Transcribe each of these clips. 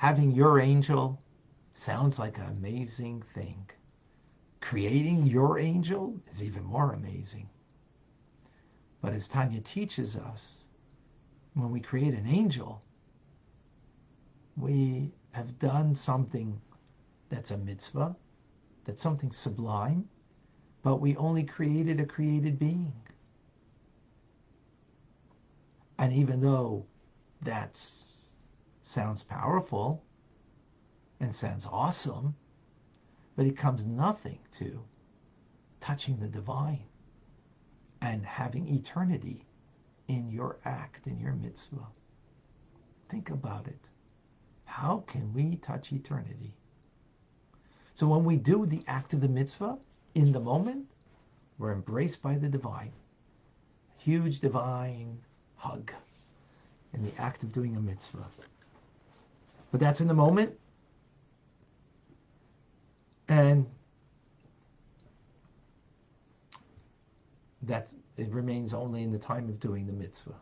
having your angel sounds like an amazing thing. Creating your angel is even more amazing. But as Tanya teaches us, when we create an angel, we have done something that's a mitzvah, that's something sublime, but we only created a created being. And even though that sounds powerful and sounds awesome, but it comes nothing to touching the divine and having eternity in your act, in your mitzvah. Think about it. How can we touch eternity? So when we do the act of the mitzvah in the moment, we're embraced by the divine. Huge divine hug in the act of doing a mitzvah. But that's in the moment. And that it remains only in the time of doing the mitzvah.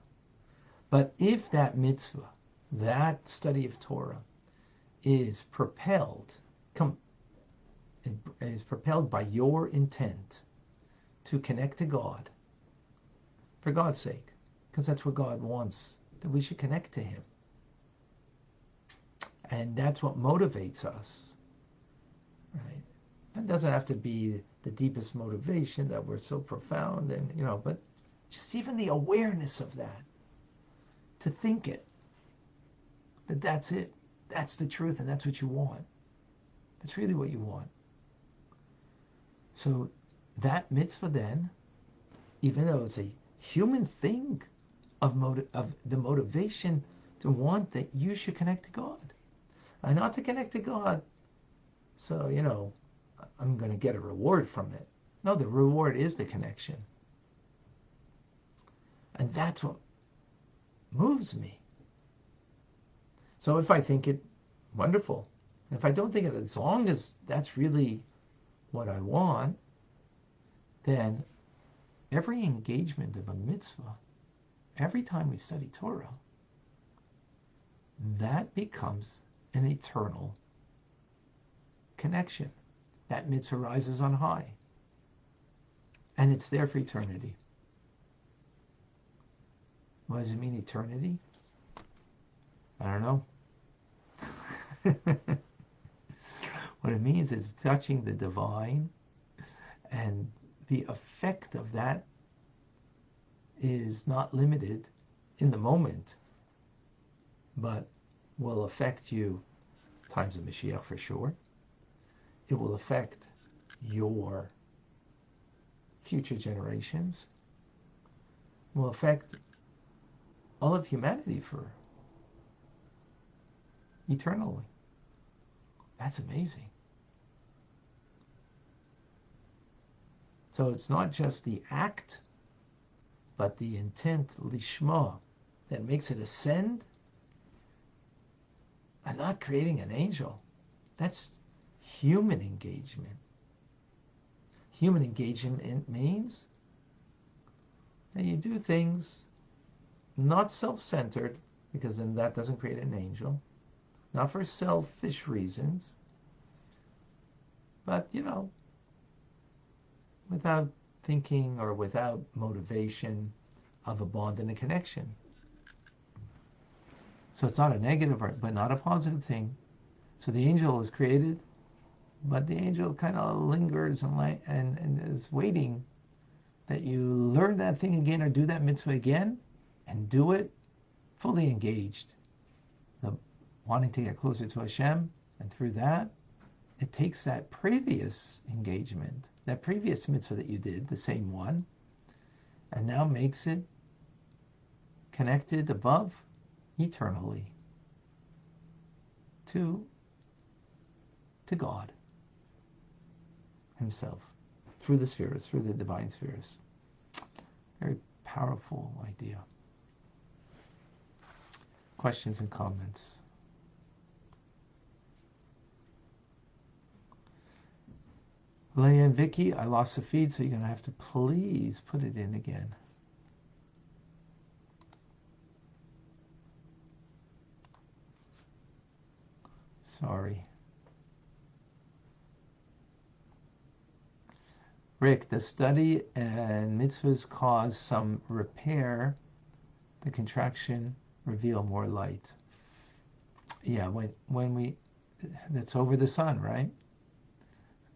But if that mitzvah, that study of Torah, is propelled, com, is propelled by your intent to connect to God, for God's sake, because that's what God wants, that we should connect to Him. And that's what motivates us, right? It doesn't have to be the deepest motivation that we're so profound and, you know, but just even the awareness of that, to think it, that that's it, that's the truth, and that's what you want. That's really what you want. So that mitzvah then, even though it's a human thing of, motive, of the motivation to want that you should connect to God. And not to connect to God, so, you know, I'm going to get a reward from it. No, the reward is the connection. And that's what moves me. So if I think it wonderful, if I don't think it, as long as that's really what I want, then every engagement of a mitzvah, every time we study Torah, that becomes an eternal connection. That mitzvah rises on high. And it's there for eternity. What does it mean, eternity? I don't know. what it means is touching the divine, and the effect of that is not limited in the moment, but will affect you times of Mashiach for sure it will affect your future generations, will affect all of humanity for eternally. That's amazing. So it's not just the act, but the intent, lishma, that makes it ascend. I'm not creating an angel. That's human engagement. Human engagement means that you do things not self-centered, because then that doesn't create an angel, not for selfish reasons, but, you know, without thinking or without motivation of a bond and a connection. So it's not a negative, but not a positive thing. So the angel is created but the angel kind of lingers and, and, and is waiting that you learn that thing again or do that mitzvah again and do it fully engaged. The wanting to get closer to Hashem, and through that, it takes that previous engagement, that previous mitzvah that you did, the same one, and now makes it connected above eternally to, to God himself through the spheres, through the divine spheres. Very powerful idea. Questions and comments? Leah and Vicky, I lost the feed, so you're going to have to please put it in again. Sorry. Rick, the study and mitzvahs cause some repair. The contraction reveal more light. Yeah, when when we that's over the sun, right?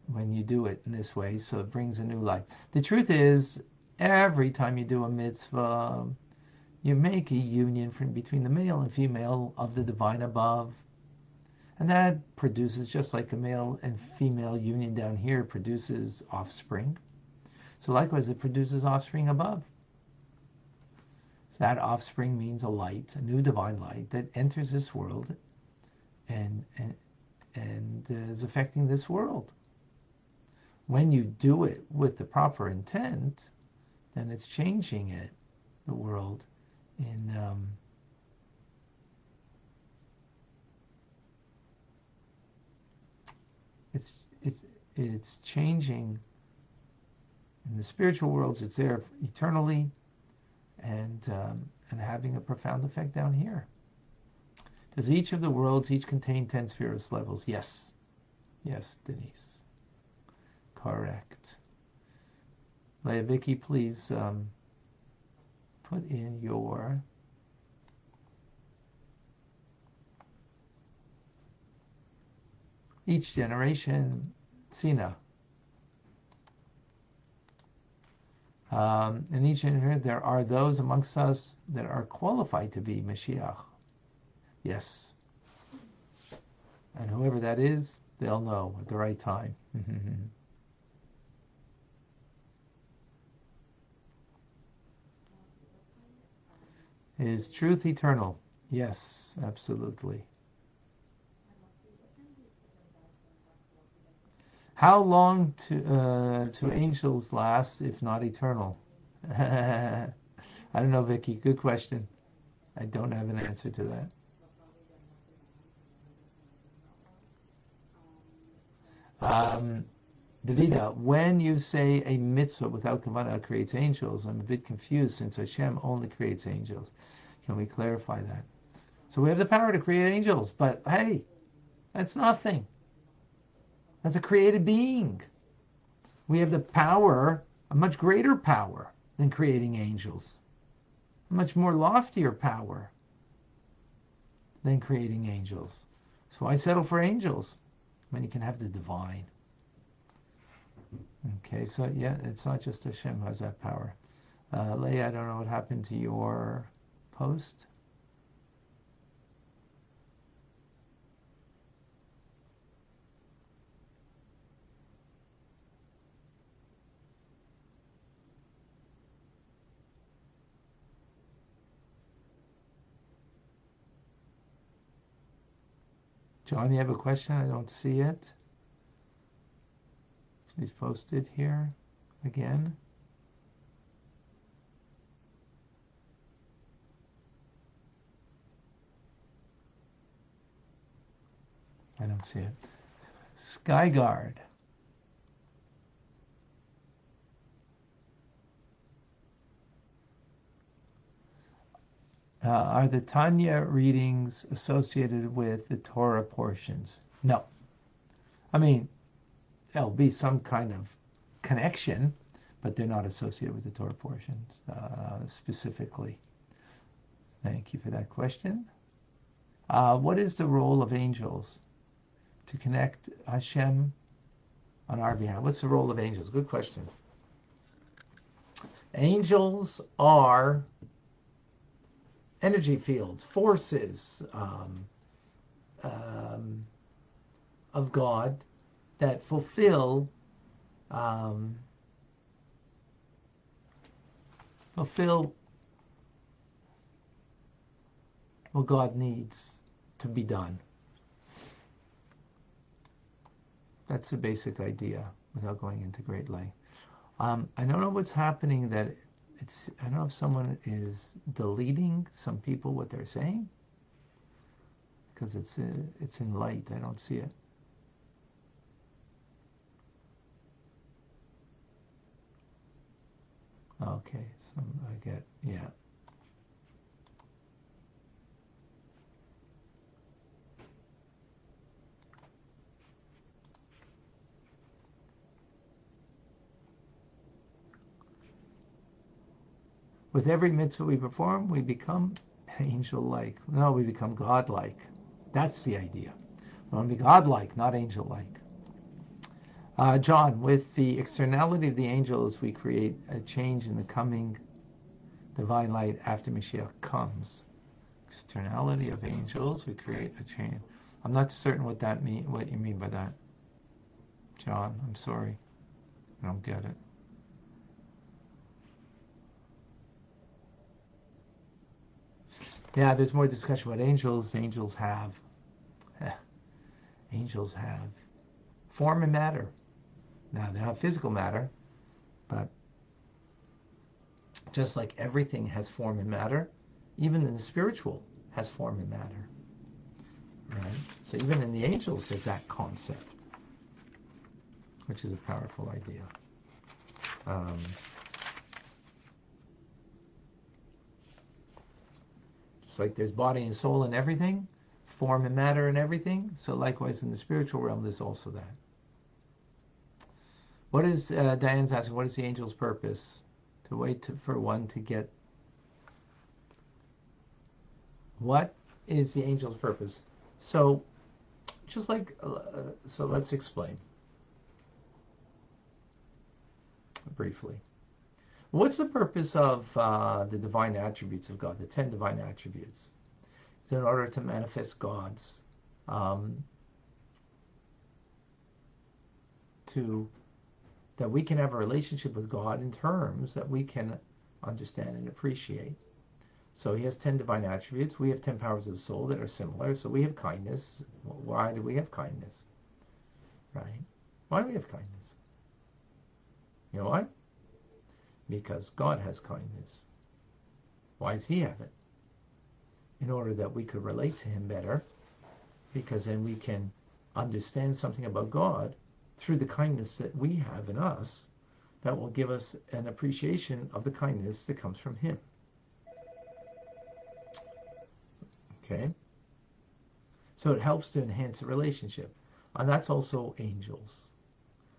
When you do it in this way, so it brings a new life. The truth is, every time you do a mitzvah, you make a union from between the male and female of the divine above. And that produces, just like a male and female union down here produces offspring. So likewise, it produces offspring above. So that offspring means a light, a new divine light that enters this world and, and, and is affecting this world. When you do it with the proper intent, then it's changing it, the world, in um, it's it's it's changing in the spiritual worlds. It's there eternally and um, and having a profound effect down here. Does each of the worlds each contain 10 spheres levels? Yes. Yes denise. Correct. Leah Vicky please um, put in your each generation Sina. Um, in each generation, there are those amongst us that are qualified to be Mashiach. Yes. And whoever that is, they'll know at the right time. Is truth eternal? Yes, absolutely. How long to uh, to angels last if not eternal? I don't know, Vicky. Good question. I don't have an answer to that. Um, Davida, when you say a mitzvah without kavanah creates angels, I'm a bit confused since Hashem only creates angels. Can we clarify that? So we have the power to create angels, but hey, that's nothing. That's a created being. We have the power, a much greater power than creating angels, a much more loftier power than creating angels. So I settle for angels when you can have the divine. Okay, so yeah, it's not just Hashem who has that power. Uh, Leah, I don't know what happened to your post. John, you have a question? I don't see it. Please post it here again. I don't see it. Skyguard. Uh, are the Tanya readings associated with the Torah portions? No. I mean, there'll be some kind of connection, but they're not associated with the Torah portions uh, specifically. Thank you for that question. Uh, what is the role of angels to connect Hashem on our behalf? What's the role of angels? Good question. Angels are energy fields, forces um, um, of God that fulfill um, fulfill what God needs to be done. That's the basic idea without going into great length. Um, I don't know what's happening that it's I don't know if someone is deleting some people what they're saying because it's uh, it's in light. I don't see it. Okay, so I get yeah. With every mitzvah we perform, we become angel-like. No, we become God-like. That's the idea. We want to be God-like, not angel-like. Uh, John, with the externality of the angels, we create a change in the coming divine light after Mashiach comes. Externality of angels, we create a change. I'm not certain what that mean. What you mean by that, John? I'm sorry, I don't get it. Yeah, there's more discussion about angels. Angels have, angels have form and matter. Now they're not physical matter, but just like everything has form and matter, even in the spiritual has form and matter. Right? So even in the angels, there's that concept, which is a powerful idea. Um, just like there's body and soul and everything, form and matter and everything, so likewise in the spiritual realm, there's also that. What is, uh, Diane's asking, what is the angel's purpose? To wait to, for one to get. What is the angel's purpose? So, just like, uh, so let's explain briefly. What's the purpose of uh, the divine attributes of God, the ten divine attributes? It's in order to manifest God's, um, to that we can have a relationship with God in terms that we can understand and appreciate. So he has 10 divine attributes. We have 10 powers of the soul that are similar. So we have kindness. Why do we have kindness? Right? Why do we have kindness? You know why? Because God has kindness. Why does he have it? In order that we could relate to him better, because then we can understand something about God through the kindness that we have in us that will give us an appreciation of the kindness that comes from him. Okay? So it helps to enhance the relationship. And that's also angels.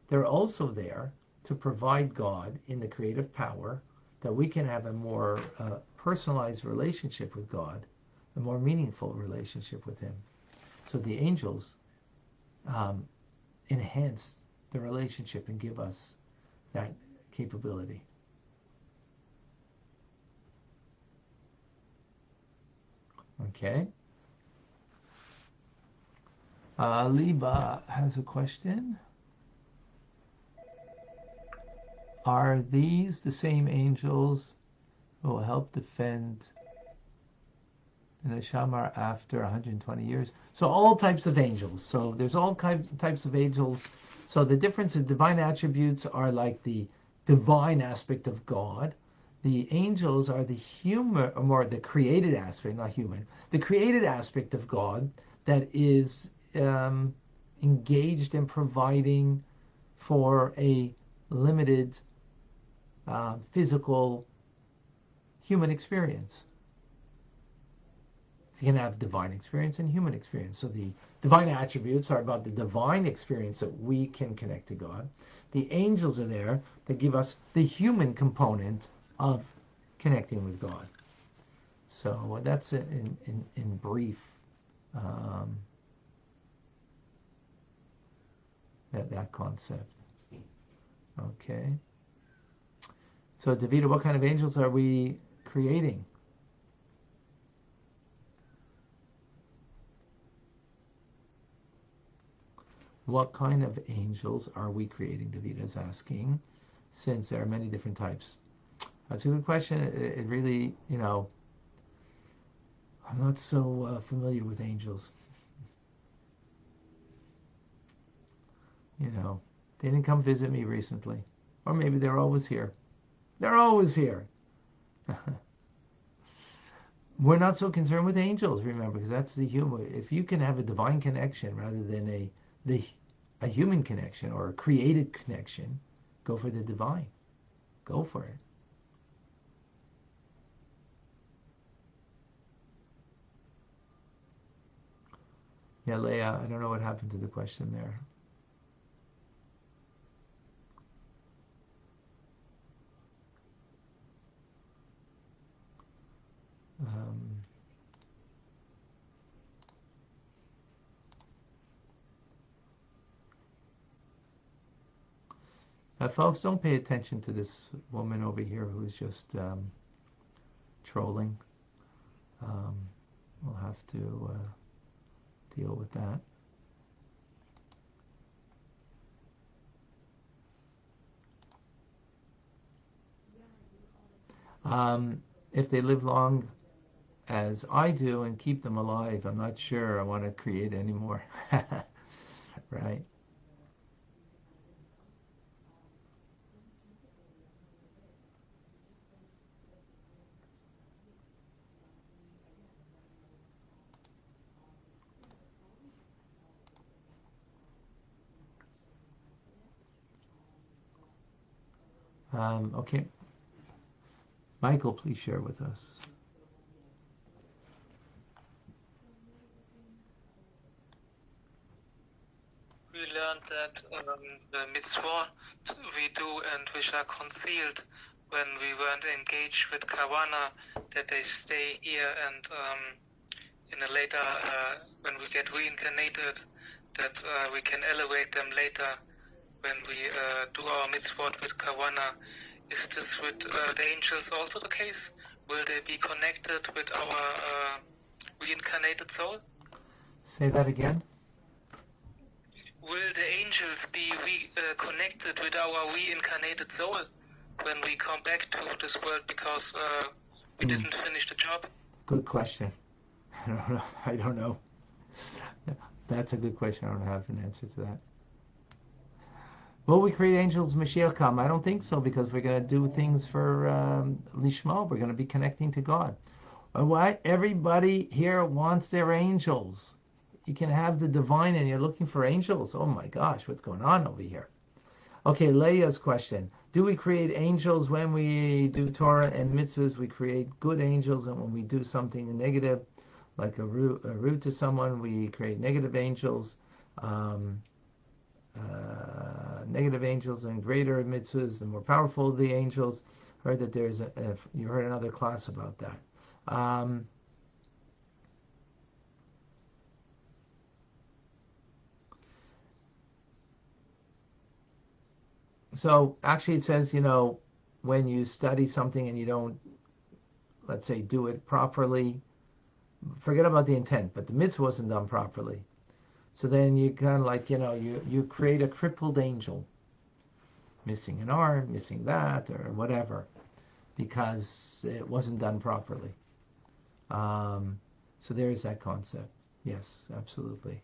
They're also there to provide God in the creative power that we can have a more uh, personalized relationship with God, a more meaningful relationship with Him. So the angels um, enhance the relationship and give us that capability. Okay. Uh, Liba has a question. Are these the same angels who will help defend the Shamar after 120 years? So all types of angels. So there's all types of angels. So the difference in divine attributes are like the divine aspect of God, the angels are the human, or more the created aspect, not human, the created aspect of God that is um, engaged in providing for a limited uh, physical human experience. you can have divine experience and human experience. So the divine attributes are about the divine experience that we can connect to God. The angels are there to give us the human component of connecting with God. So that's in, in, in brief um, that, that concept. Okay. So, Davida, what kind of angels are we creating? What kind of angels are we creating? Davida is asking, since there are many different types. That's a good question. It, it really, you know, I'm not so uh, familiar with angels. You know, they didn't come visit me recently. Or maybe they're always here. They're always here. We're not so concerned with angels, remember, because that's the human. If you can have a divine connection rather than a the a human connection or a created connection, go for the divine. Go for it. Yeah, Leah, I don't know what happened to the question there. Um, now, folks, don't pay attention to this woman over here who's just um, trolling. Um, we'll have to uh, deal with that. Um, if they live long, as I do and keep them alive, I'm not sure I want to create any more. right? Um, okay. Michael, please share with us. We learned that um, the mitzvot we do and which are concealed when we weren't engaged with kavana, that they stay here and um, in a later, uh, when we get reincarnated, that uh, we can elevate them later when we uh, do our mitzvot with kavana. Is this with uh, the angels also the case? Will they be connected with our uh, reincarnated soul? Say that again. Will the angels be re- uh, connected with our reincarnated soul when we come back to this world because uh, we Hmm. didn't finish the job? Good question. I don't know. I don't know. That's a good question. I don't have an answer to that. Will we create angels Mashiach come? I don't think so because we're going to do things for um, Lishma. We're going to be connecting to God. Why everybody here wants their angels. You can have the divine and you're looking for angels. Oh my gosh, what's going on over here? Okay, Leia's question. Do we create angels when we do Torah and mitzvahs? We create good angels, and when we do something negative, like a root, a to someone, we create negative angels. Um, uh, negative angels and greater mitzvahs, the more powerful the angels. Heard that there's a, a you heard another class about that. Um, so actually, it says you know when you study something and you don't, let's say, do it properly. Forget about the intent, but the mitzvah wasn't done properly. So then you kind of like, you know, you, you create a crippled angel, missing an arm, missing that, or whatever, because it wasn't done properly. Um, so there is that concept. Yes, absolutely.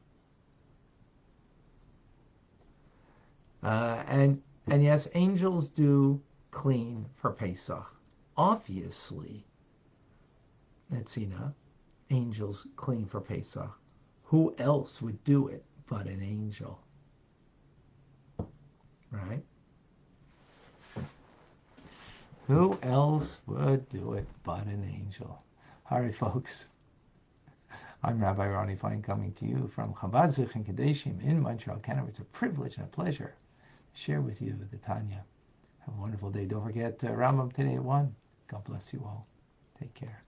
Uh, and and yes, angels do clean for Pesach. Obviously, Netzina, angels clean for Pesach. Who else would do it but an angel? Right? Who else would do it but an angel? All right, folks. I'm Rabbi Ronnie Fine coming to you from Chabad Zich and Kadeshim in Montreal, Canada. It's a privilege and a pleasure share with you the Tanya. Have a wonderful day. Don't forget uh, Rambam today at 1. God bless you all. Take care.